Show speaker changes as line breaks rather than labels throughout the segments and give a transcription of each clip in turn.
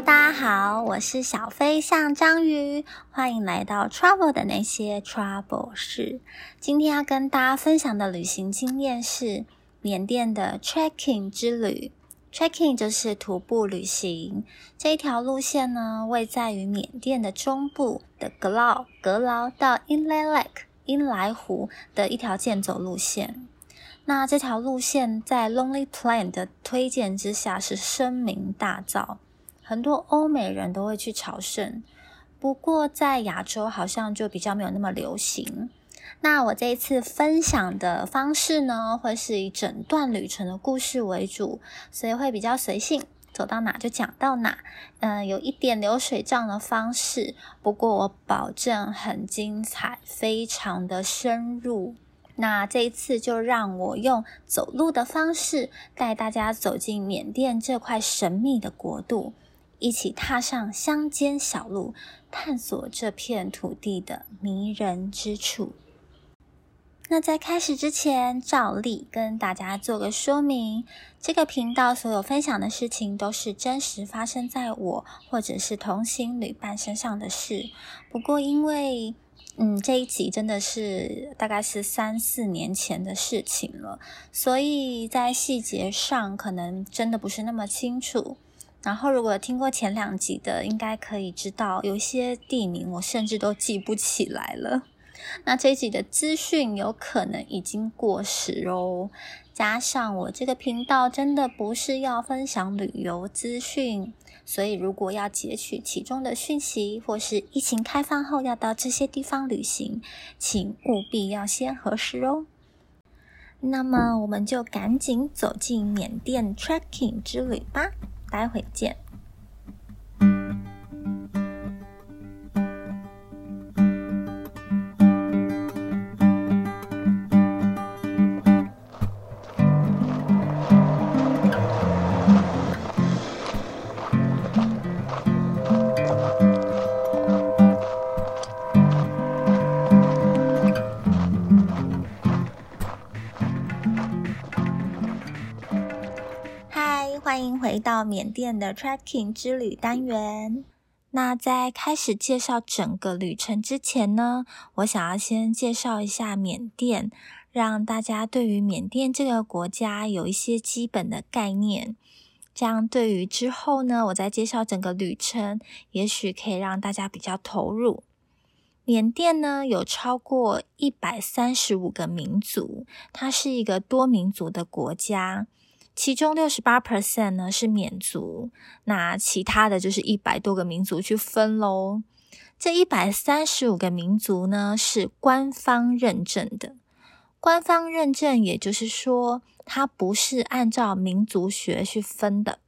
大家好，我是小飞象章鱼，欢迎来到 Travel 的那些 Trouble 事。今天要跟大家分享的旅行经验是缅甸的 Trekking 之旅。Trekking 就是徒步旅行，这一条路线呢，位在于缅甸的中部的格劳格劳到 Inle Lake 因莱湖的一条健走路线。那这条路线在 Lonely plane 的推荐之下是声名大噪。很多欧美人都会去朝圣，不过在亚洲好像就比较没有那么流行。那我这一次分享的方式呢，会是以整段旅程的故事为主，所以会比较随性，走到哪就讲到哪。嗯，有一点流水账的方式，不过我保证很精彩，非常的深入。那这一次就让我用走路的方式带大家走进缅甸这块神秘的国度。一起踏上乡间小路，探索这片土地的迷人之处。那在开始之前，照例跟大家做个说明：这个频道所有分享的事情都是真实发生在我或者是同行旅伴身上的事。不过，因为嗯这一集真的是大概是三四年前的事情了，所以在细节上可能真的不是那么清楚。然后，如果听过前两集的，应该可以知道，有些地名我甚至都记不起来了。那这一集的资讯有可能已经过时哦。加上我这个频道真的不是要分享旅游资讯，所以如果要截取其中的讯息，或是疫情开放后要到这些地方旅行，请务必要先核实哦。那么，我们就赶紧走进缅甸 trekking 之旅吧。待会见。欢迎回到缅甸的 tracking 之旅单元。那在开始介绍整个旅程之前呢，我想要先介绍一下缅甸，让大家对于缅甸这个国家有一些基本的概念。这样对于之后呢，我再介绍整个旅程，也许可以让大家比较投入。缅甸呢有超过一百三十五个民族，它是一个多民族的国家。其中六十八 percent 呢是缅族，那其他的就是一百多个民族去分喽。这一百三十五个民族呢是官方认证的，官方认证也就是说，它不是按照民族学去分的。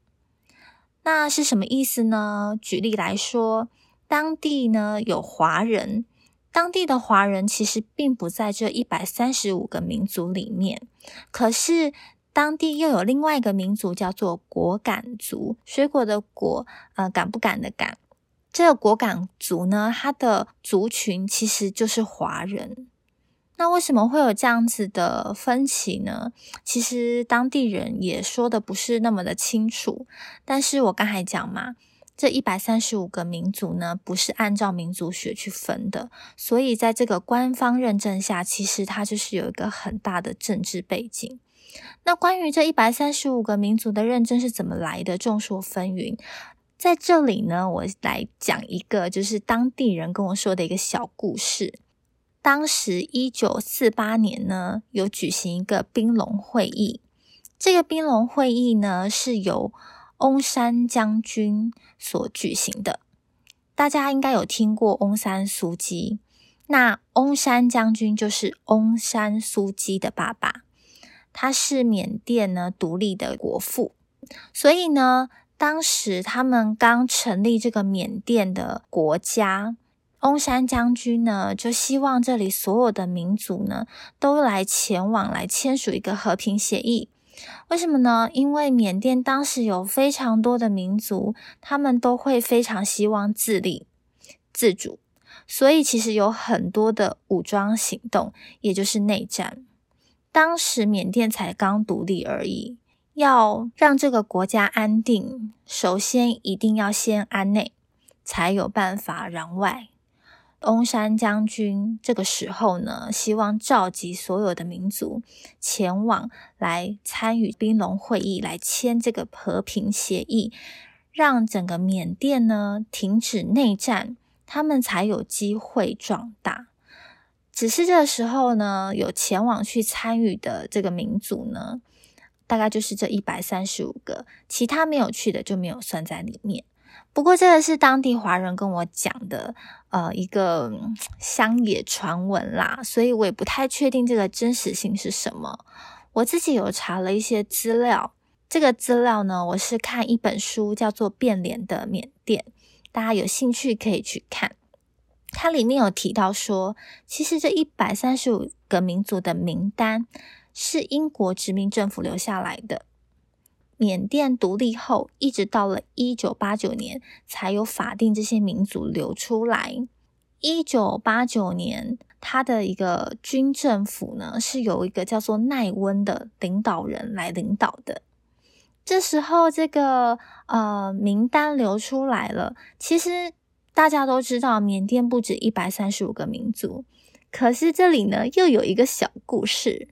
那是什么意思呢？举例来说，当地呢有华人，当地的华人其实并不在这一百三十五个民族里面，可是。当地又有另外一个民族叫做果敢族，水果的果，呃，敢不敢的敢。这个果敢族呢，它的族群其实就是华人。那为什么会有这样子的分歧呢？其实当地人也说的不是那么的清楚。但是我刚才讲嘛，这一百三十五个民族呢，不是按照民族学去分的，所以在这个官方认证下，其实它就是有一个很大的政治背景。那关于这一百三十五个民族的认证是怎么来的？众说纷纭。在这里呢，我来讲一个，就是当地人跟我说的一个小故事。当时一九四八年呢，有举行一个冰龙会议。这个冰龙会议呢，是由翁山将军所举行的。大家应该有听过翁山苏姬。那翁山将军就是翁山苏姬的爸爸。他是缅甸呢独立的国父，所以呢，当时他们刚成立这个缅甸的国家，翁山将军呢就希望这里所有的民族呢都来前往来签署一个和平协议。为什么呢？因为缅甸当时有非常多的民族，他们都会非常希望自立自主，所以其实有很多的武装行动，也就是内战。当时缅甸才刚独立而已，要让这个国家安定，首先一定要先安内，才有办法攘外。翁山将军这个时候呢，希望召集所有的民族前往来参与兵龙会议，来签这个和平协议，让整个缅甸呢停止内战，他们才有机会壮大。只是这个时候呢，有前往去参与的这个民族呢，大概就是这一百三十五个，其他没有去的就没有算在里面。不过，这个是当地华人跟我讲的，呃，一个乡野传闻啦，所以我也不太确定这个真实性是什么。我自己有查了一些资料，这个资料呢，我是看一本书，叫做《变脸的缅甸》，大家有兴趣可以去看。它里面有提到说，其实这一百三十五个民族的名单是英国殖民政府留下来的。缅甸独立后，一直到了一九八九年，才有法定这些民族流出来。一九八九年，他的一个军政府呢，是由一个叫做奈温的领导人来领导的。这时候，这个呃名单流出来了。其实大家都知道，缅甸不止一百三十五个民族，可是这里呢，又有一个小故事。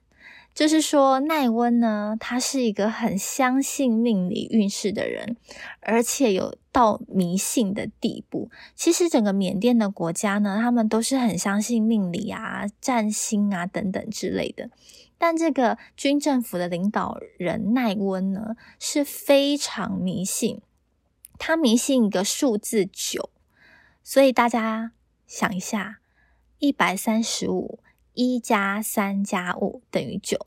就是说，奈温呢，他是一个很相信命理运势的人，而且有到迷信的地步。其实整个缅甸的国家呢，他们都是很相信命理啊、占星啊等等之类的。但这个军政府的领导人奈温呢，是非常迷信，他迷信一个数字九。所以大家想一下，一百三十五。一加三加五等于九，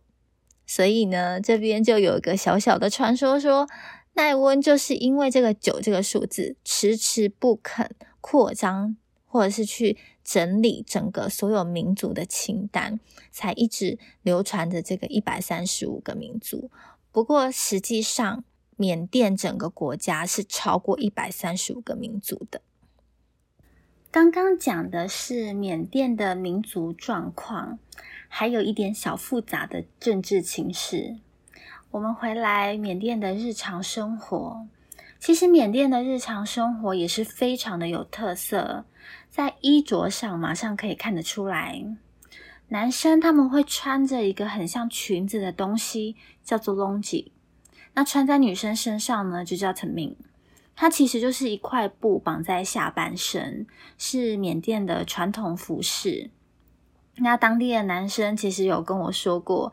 所以呢，这边就有一个小小的传说，说奈温就是因为这个九这个数字，迟迟不肯扩张，或者是去整理整个所有民族的清单，才一直流传着这个一百三十五个民族。不过实际上，缅甸整个国家是超过一百三十五个民族的。刚刚讲的是缅甸的民族状况，还有一点小复杂的政治情势。我们回来缅甸的日常生活，其实缅甸的日常生活也是非常的有特色，在衣着上马上可以看得出来。男生他们会穿着一个很像裙子的东西，叫做 longi，那穿在女生身上呢，就叫 tamin。它其实就是一块布绑在下半身，是缅甸的传统服饰。那当地的男生其实有跟我说过，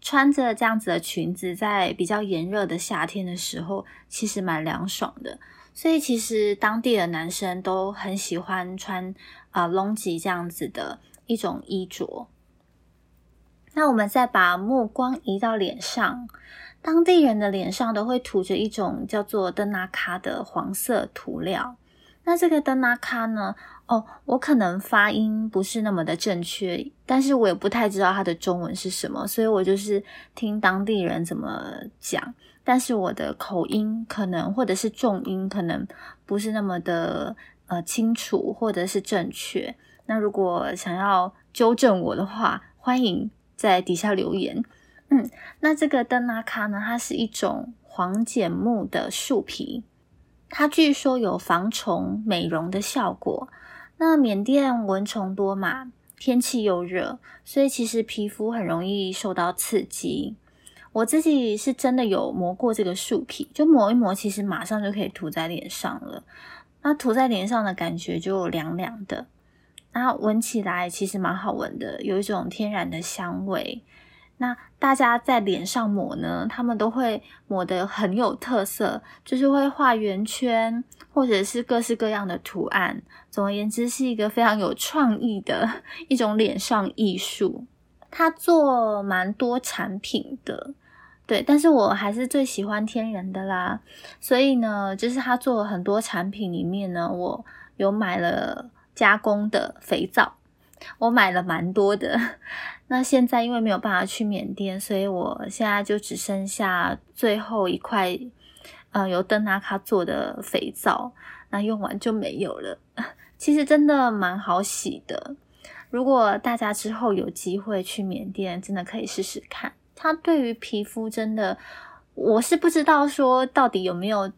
穿着这样子的裙子，在比较炎热的夏天的时候，其实蛮凉爽的。所以其实当地的男生都很喜欢穿啊隆吉这样子的一种衣着。那我们再把目光移到脸上。当地人的脸上都会涂着一种叫做登纳卡的黄色涂料。那这个登纳卡呢？哦，我可能发音不是那么的正确，但是我也不太知道它的中文是什么，所以我就是听当地人怎么讲。但是我的口音可能或者是重音可能不是那么的呃清楚或者是正确。那如果想要纠正我的话，欢迎在底下留言。嗯，那这个登拉卡呢？它是一种黄碱木的树皮，它据说有防虫、美容的效果。那缅甸蚊虫多嘛，天气又热，所以其实皮肤很容易受到刺激。我自己是真的有磨过这个树皮，就磨一磨，其实马上就可以涂在脸上了。那涂在脸上的感觉就凉凉的，那闻起来其实蛮好闻的，有一种天然的香味。那大家在脸上抹呢，他们都会抹得很有特色，就是会画圆圈，或者是各式各样的图案。总而言之，是一个非常有创意的一种脸上艺术。他做蛮多产品的，对，但是我还是最喜欢天然的啦。所以呢，就是他做了很多产品里面呢，我有买了加工的肥皂。我买了蛮多的，那现在因为没有办法去缅甸，所以我现在就只剩下最后一块，呃，由登拿卡做的肥皂，那用完就没有了。其实真的蛮好洗的，如果大家之后有机会去缅甸，真的可以试试看，它对于皮肤真的我是不知道说到底有没有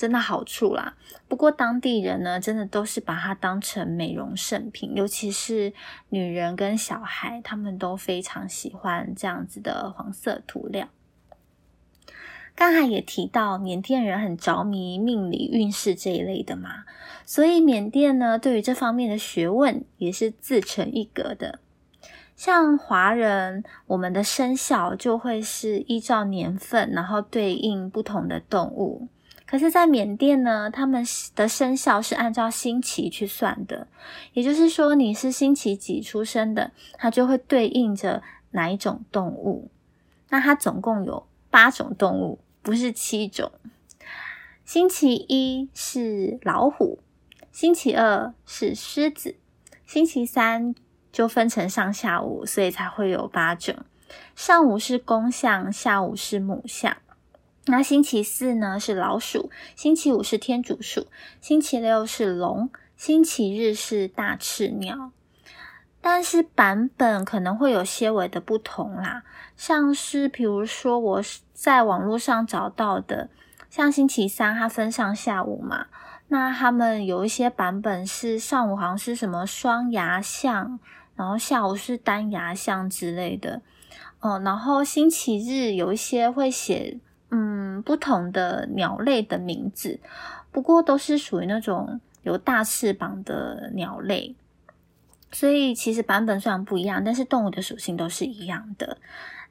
真的好处啦。不过当地人呢，真的都是把它当成美容圣品，尤其是女人跟小孩，他们都非常喜欢这样子的黄色涂料。刚才也提到，缅甸人很着迷命理运势这一类的嘛，所以缅甸呢，对于这方面的学问也是自成一格的。像华人，我们的生肖就会是依照年份，然后对应不同的动物。可是，在缅甸呢，他们的生肖是按照星期去算的，也就是说，你是星期几出生的，它就会对应着哪一种动物。那它总共有八种动物。不是七种。星期一是老虎，星期二是狮子，星期三就分成上下午，所以才会有八种。上午是公象，下午是母象。那星期四呢是老鼠，星期五是天竺鼠，星期六是龙，星期日是大赤鸟。但是版本可能会有些微的不同啦，像是比如说我在网络上找到的，像星期三它分上下午嘛，那他们有一些版本是上午好像是什么双牙象，然后下午是单牙象之类的，哦，然后星期日有一些会写嗯不同的鸟类的名字，不过都是属于那种有大翅膀的鸟类。所以其实版本虽然不一样，但是动物的属性都是一样的。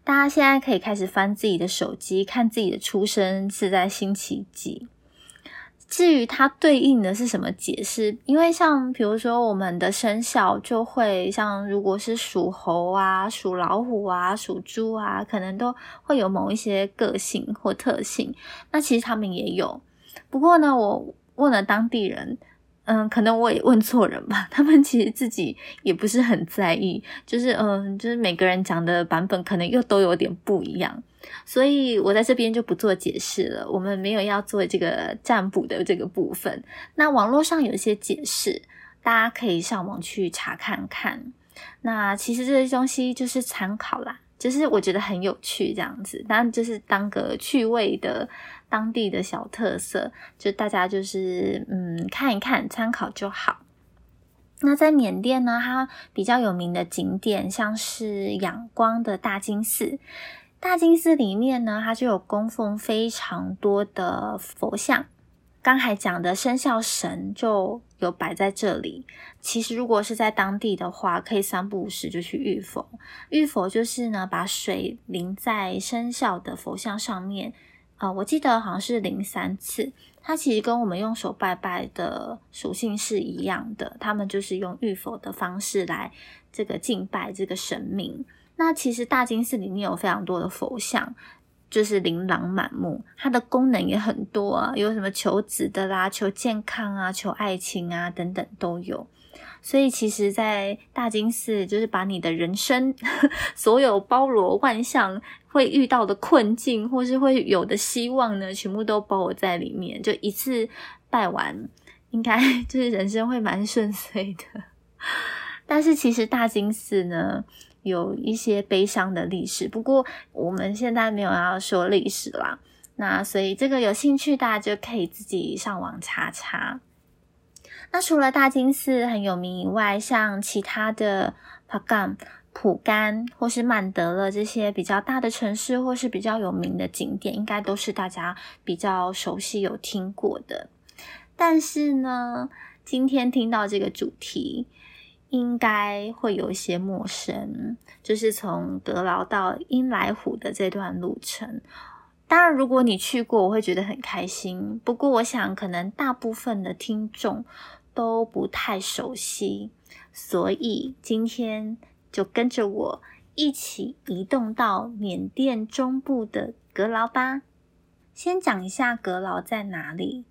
大家现在可以开始翻自己的手机，看自己的出生是在星期几。至于它对应的是什么解释，因为像比如说我们的生肖就会像，如果是属猴啊、属老虎啊、属猪啊，可能都会有某一些个性或特性。那其实他们也有，不过呢，我问了当地人。嗯，可能我也问错人吧。他们其实自己也不是很在意，就是嗯，就是每个人讲的版本可能又都有点不一样，所以我在这边就不做解释了。我们没有要做这个占卜的这个部分。那网络上有一些解释，大家可以上网去查看看。那其实这些东西就是参考啦，就是我觉得很有趣这样子，当然就是当个趣味的。当地的小特色，就大家就是嗯看一看，参考就好。那在缅甸呢，它比较有名的景点，像是仰光的大金寺。大金寺里面呢，它就有供奉非常多的佛像。刚才讲的生肖神就有摆在这里。其实如果是在当地的话，可以三不五时就去浴佛。浴佛就是呢，把水淋在生肖的佛像上面。啊，我记得好像是零三次，它其实跟我们用手拜拜的属性是一样的，他们就是用浴佛的方式来这个敬拜这个神明。那其实大金寺里面有非常多的佛像，就是琳琅满目，它的功能也很多啊，有什么求子的啦、求健康啊、求爱情啊等等都有。所以其实，在大金寺，就是把你的人生 所有包罗万象会遇到的困境，或是会有的希望呢，全部都包裹在里面。就一次拜完，应该 就是人生会蛮顺遂的。但是其实大金寺呢，有一些悲伤的历史。不过我们现在没有要说历史啦，那所以这个有兴趣大家就可以自己上网查查。那除了大金寺很有名以外，像其他的帕甘、普甘或是曼德勒这些比较大的城市，或是比较有名的景点，应该都是大家比较熟悉、有听过的。但是呢，今天听到这个主题，应该会有一些陌生，就是从德劳到英莱湖的这段路程。当然，如果你去过，我会觉得很开心。不过，我想可能大部分的听众。都不太熟悉，所以今天就跟着我一起移动到缅甸中部的格劳吧。先讲一下格劳在哪里。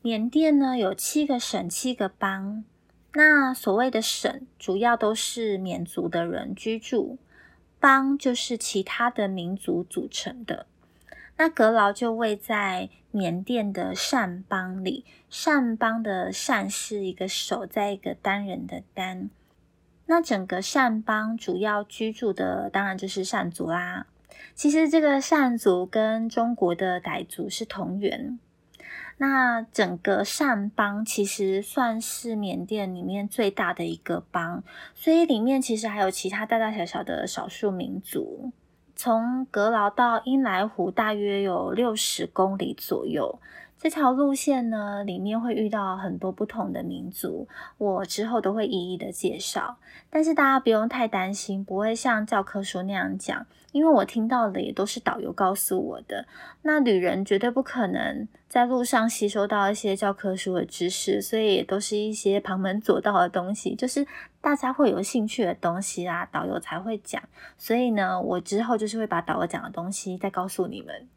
缅甸呢有七个省、七个邦。那所谓的省，主要都是缅族的人居住；邦就是其他的民族组成的。那格劳就位在缅甸的善邦里，善邦的善是一个手在一个单人的单。那整个善邦主要居住的当然就是善族啦。其实这个善族跟中国的傣族是同源。那整个善邦其实算是缅甸里面最大的一个邦，所以里面其实还有其他大大小小的少数民族。从阁劳到英来湖大约有六十公里左右。这条路线呢，里面会遇到很多不同的民族，我之后都会一一的介绍。但是大家不用太担心，不会像教科书那样讲，因为我听到的也都是导游告诉我的。那旅人绝对不可能在路上吸收到一些教科书的知识，所以也都是一些旁门左道的东西，就是大家会有兴趣的东西啊，导游才会讲。所以呢，我之后就是会把导游讲的东西再告诉你们。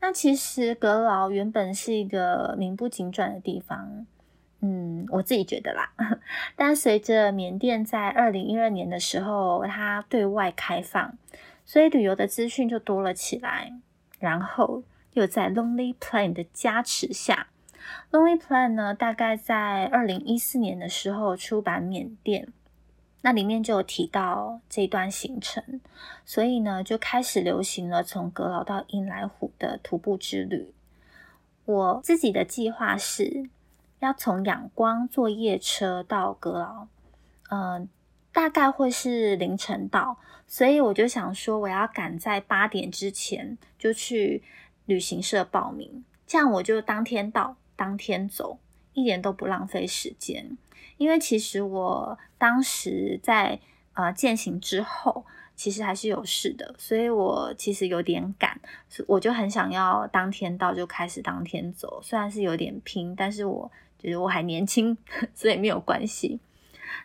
那其实阁劳原本是一个名不经传的地方，嗯，我自己觉得啦。但随着缅甸在二零一二年的时候，它对外开放，所以旅游的资讯就多了起来。然后又在 Lonely Plan 的加持下，Lonely Plan 呢，大概在二零一四年的时候出版缅甸。那里面就有提到这段行程，所以呢，就开始流行了从格老到英莱湖的徒步之旅。我自己的计划是要从仰光坐夜车到格劳，嗯，大概会是凌晨到，所以我就想说，我要赶在八点之前就去旅行社报名，这样我就当天到，当天走，一点都不浪费时间。因为其实我当时在呃践行之后，其实还是有事的，所以我其实有点赶，我就很想要当天到就开始当天走。虽然是有点拼，但是我觉得我还年轻，所以没有关系。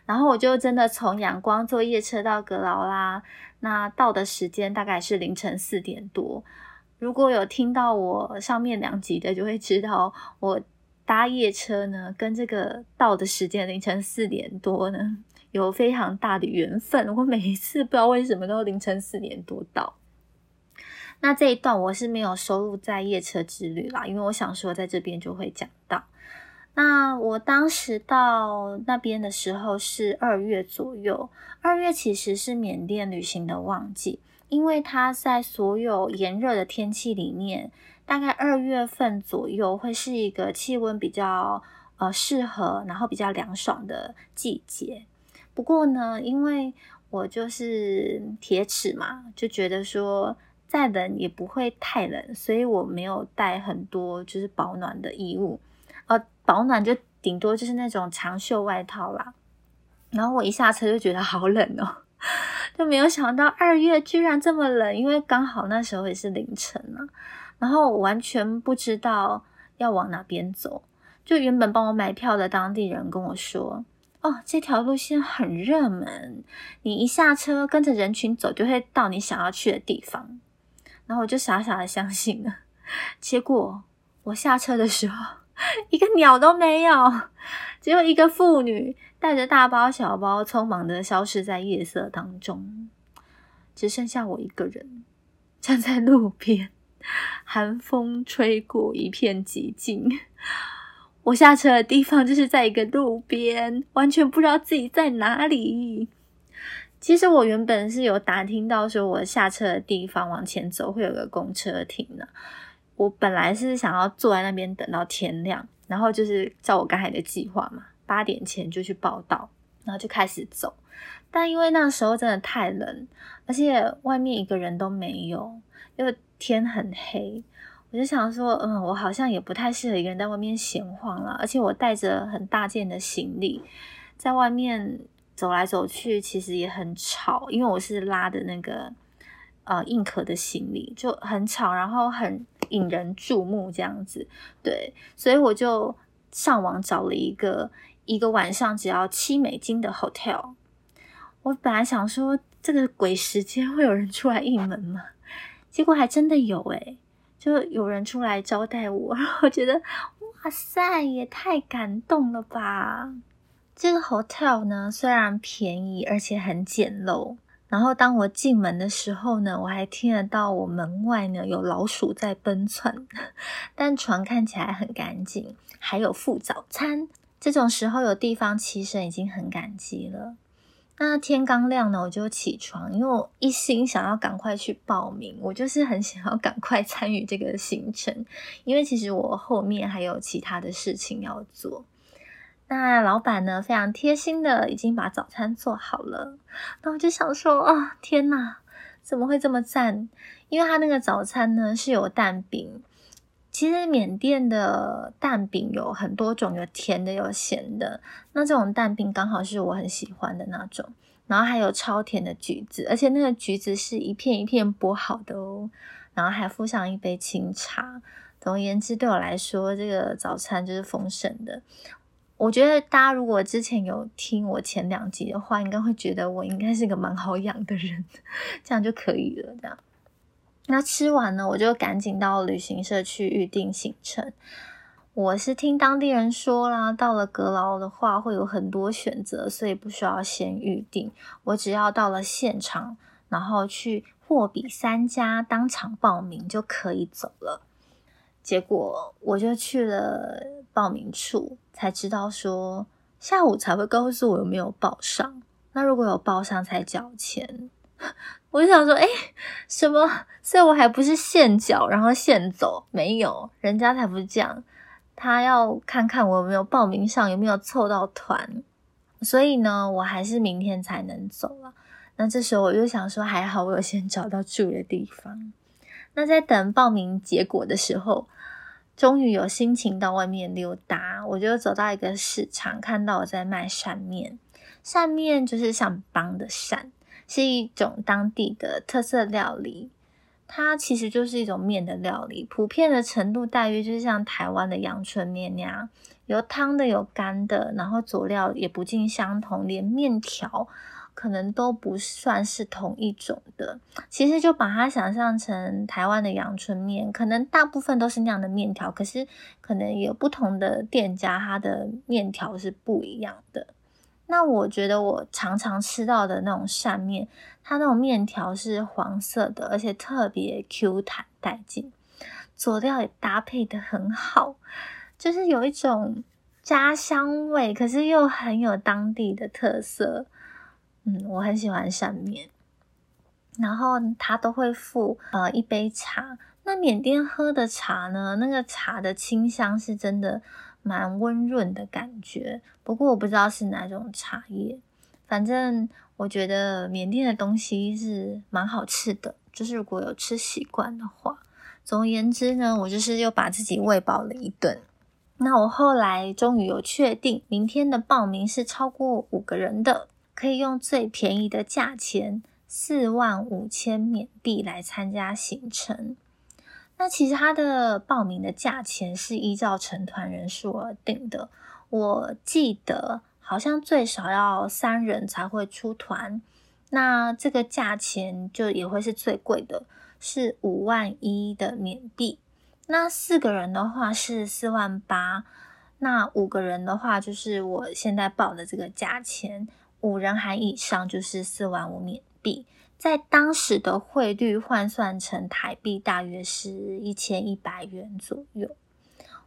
然后我就真的从阳光坐夜车到格劳啦，那到的时间大概是凌晨四点多。如果有听到我上面两集的，就会知道我。搭夜车呢，跟这个到的时间凌晨四点多呢，有非常大的缘分。我每一次不知道为什么都凌晨四点多到。那这一段我是没有收录在夜车之旅啦，因为我想说在这边就会讲到。那我当时到那边的时候是二月左右，二月其实是缅甸旅行的旺季，因为它在所有炎热的天气里面。大概二月份左右会是一个气温比较呃适合，然后比较凉爽的季节。不过呢，因为我就是铁齿嘛，就觉得说再冷也不会太冷，所以我没有带很多就是保暖的衣物。保暖就顶多就是那种长袖外套啦。然后我一下车就觉得好冷哦，就没有想到二月居然这么冷，因为刚好那时候也是凌晨啊。然后我完全不知道要往哪边走，就原本帮我买票的当地人跟我说：“哦，这条路线很热门，你一下车跟着人群走，就会到你想要去的地方。”然后我就傻傻的相信了。结果我下车的时候，一个鸟都没有，只有一个妇女带着大包小包，匆忙的消失在夜色当中，只剩下我一个人站在路边。寒风吹过，一片寂静。我下车的地方就是在一个路边，完全不知道自己在哪里。其实我原本是有打听到，说我下车的地方往前走会有个公车停的。我本来是想要坐在那边等到天亮，然后就是照我刚才的计划嘛，八点前就去报道，然后就开始走。但因为那时候真的太冷，而且外面一个人都没有，因为。天很黑，我就想说，嗯，我好像也不太适合一个人在外面闲晃了，而且我带着很大件的行李，在外面走来走去，其实也很吵，因为我是拉的那个呃硬壳的行李，就很吵，然后很引人注目这样子，对，所以我就上网找了一个一个晚上只要七美金的 hotel。我本来想说，这个鬼时间会有人出来应门吗？结果还真的有诶，就有人出来招待我，我觉得哇塞，也太感动了吧！这个 hotel 呢，虽然便宜，而且很简陋。然后当我进门的时候呢，我还听得到我门外呢有老鼠在奔窜，但床看起来很干净，还有附早餐。这种时候有地方栖身已经很感激了。那天刚亮呢，我就起床，因为我一心想要赶快去报名，我就是很想要赶快参与这个行程，因为其实我后面还有其他的事情要做。那老板呢，非常贴心的已经把早餐做好了，那我就想说，哦，天哪，怎么会这么赞？因为他那个早餐呢是有蛋饼。其实缅甸的蛋饼有很多种，有甜的，有咸的。那这种蛋饼刚好是我很喜欢的那种。然后还有超甜的橘子，而且那个橘子是一片一片剥好的哦。然后还附上一杯清茶。总而言之，对我来说，这个早餐就是丰盛的。我觉得大家如果之前有听我前两集的话，应该会觉得我应该是个蛮好养的人，这样就可以了，这样。那吃完呢，我就赶紧到旅行社去预定行程。我是听当地人说啦，到了阁楼的话会有很多选择，所以不需要先预定。我只要到了现场，然后去货比三家，当场报名就可以走了。结果我就去了报名处，才知道说下午才会告诉我有没有报上。那如果有报上才交钱。我就想说，哎，什么？所以我还不是现缴，然后现走？没有，人家才不这样。他要看看我有没有报名上，有没有凑到团。所以呢，我还是明天才能走了。那这时候我就想说，还好我有先找到住的地方。那在等报名结果的时候，终于有心情到外面溜达。我就走到一个市场，看到我在卖扇面。扇面就是像帮的扇。是一种当地的特色料理，它其实就是一种面的料理，普遍的程度大约就是像台湾的阳春面那样，有汤的有干的，然后佐料也不尽相同，连面条可能都不算是同一种的。其实就把它想象成台湾的阳春面，可能大部分都是那样的面条，可是可能有不同的店家，它的面条是不一样的。那我觉得我常常吃到的那种扇面，它那种面条是黄色的，而且特别 Q 弹带劲，佐料也搭配的很好，就是有一种家乡味，可是又很有当地的特色。嗯，我很喜欢扇面，然后他都会附呃一杯茶。那缅甸喝的茶呢，那个茶的清香是真的。蛮温润的感觉，不过我不知道是哪种茶叶。反正我觉得缅甸的东西是蛮好吃的，就是如果有吃习惯的话。总而言之呢，我就是又把自己喂饱了一顿。那我后来终于有确定，明天的报名是超过五个人的，可以用最便宜的价钱四万五千缅币来参加行程。那其实它的报名的价钱是依照成团人数而定的。我记得好像最少要三人才会出团，那这个价钱就也会是最贵的，是五万一的缅币。那四个人的话是四万八，那五个人的话就是我现在报的这个价钱，五人还以上就是四万五缅币。在当时的汇率换算成台币，大约是一千一百元左右。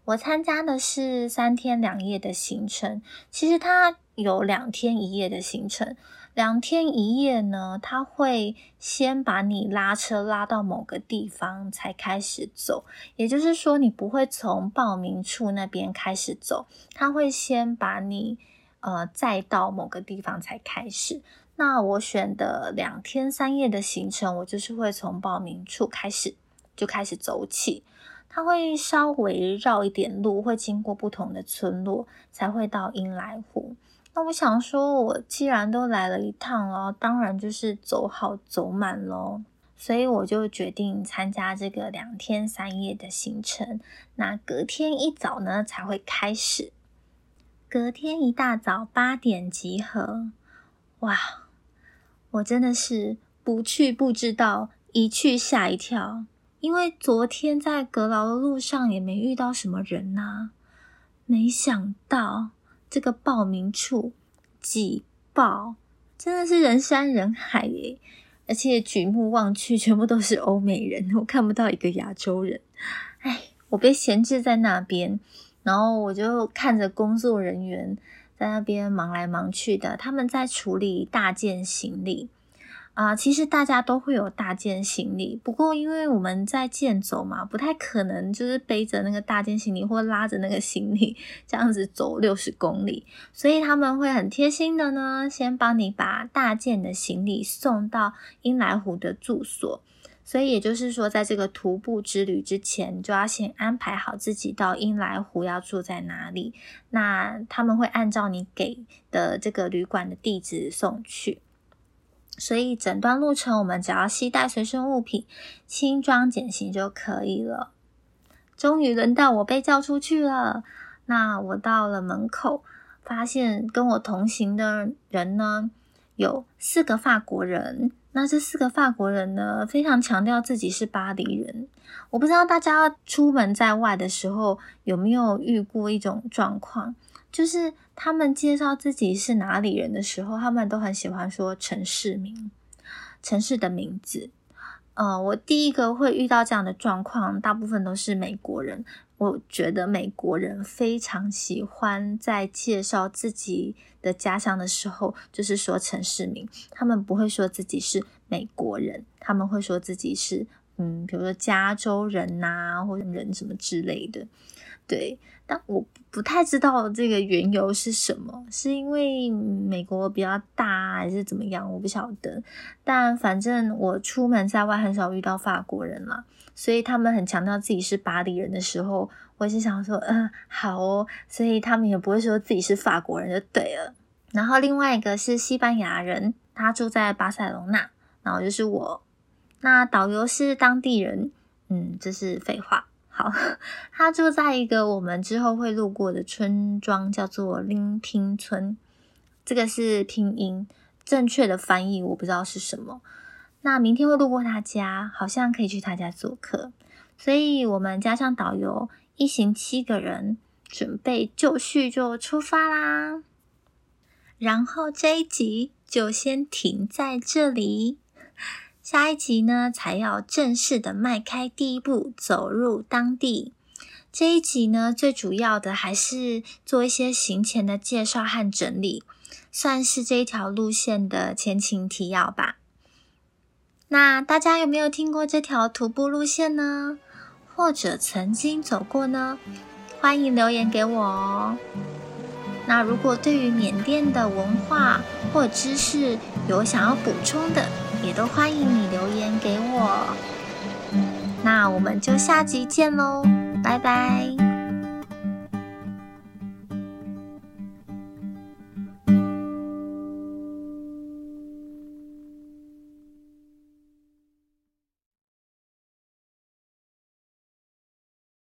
我参加的是三天两夜的行程，其实它有两天一夜的行程。两天一夜呢，它会先把你拉车拉到某个地方才开始走，也就是说，你不会从报名处那边开始走，它会先把你呃再到某个地方才开始。那我选的两天三夜的行程，我就是会从报名处开始就开始走起，它会稍微绕一点路，会经过不同的村落，才会到英来湖。那我想说，我既然都来了一趟了，当然就是走好走满喽，所以我就决定参加这个两天三夜的行程。那隔天一早呢才会开始，隔天一大早八点集合，哇！我真的是不去不知道，一去吓一跳。因为昨天在阁楼的路上也没遇到什么人呐，没想到这个报名处挤爆，真的是人山人海耶！而且举目望去，全部都是欧美人，我看不到一个亚洲人。哎，我被闲置在那边，然后我就看着工作人员。在那边忙来忙去的。他们在处理大件行李。啊，其实大家都会有大件行李，不过因为我们在健走嘛，不太可能就是背着那个大件行李或拉着那个行李这样子走六十公里，所以他们会很贴心的呢，先帮你把大件的行李送到英来湖的住所。所以也就是说，在这个徒步之旅之前，就要先安排好自己到英来湖要住在哪里。那他们会按照你给的这个旅馆的地址送去。所以整段路程，我们只要携带随身物品，轻装简行就可以了。终于轮到我被叫出去了。那我到了门口，发现跟我同行的人呢，有四个法国人。那这四个法国人呢，非常强调自己是巴黎人。我不知道大家出门在外的时候有没有遇过一种状况。就是他们介绍自己是哪里人的时候，他们都很喜欢说城市名、城市的名字。呃，我第一个会遇到这样的状况，大部分都是美国人。我觉得美国人非常喜欢在介绍自己的家乡的时候，就是说城市名。他们不会说自己是美国人，他们会说自己是嗯，比如说加州人呐，或者人什么之类的。对，但我不太知道这个缘由是什么，是因为美国比较大还是怎么样，我不晓得。但反正我出门在外很少遇到法国人啦，所以他们很强调自己是巴黎人的时候，我是想说，嗯，好哦，所以他们也不会说自己是法国人就对了。然后另外一个是西班牙人，他住在巴塞隆纳，然后就是我，那导游是当地人，嗯，这是废话。好，他住在一个我们之后会路过的村庄，叫做林听村。这个是拼音，正确的翻译我不知道是什么。那明天会路过他家，好像可以去他家做客。所以我们加上导游，一行七个人，准备就绪就出发啦。然后这一集就先停在这里。下一集呢，才要正式的迈开第一步，走入当地。这一集呢，最主要的还是做一些行前的介绍和整理，算是这一条路线的前情提要吧。那大家有没有听过这条徒步路线呢？或者曾经走过呢？欢迎留言给我哦。那如果对于缅甸的文化或知识有想要补充的，也都欢迎你留言给我，那我们就下集见喽，拜拜。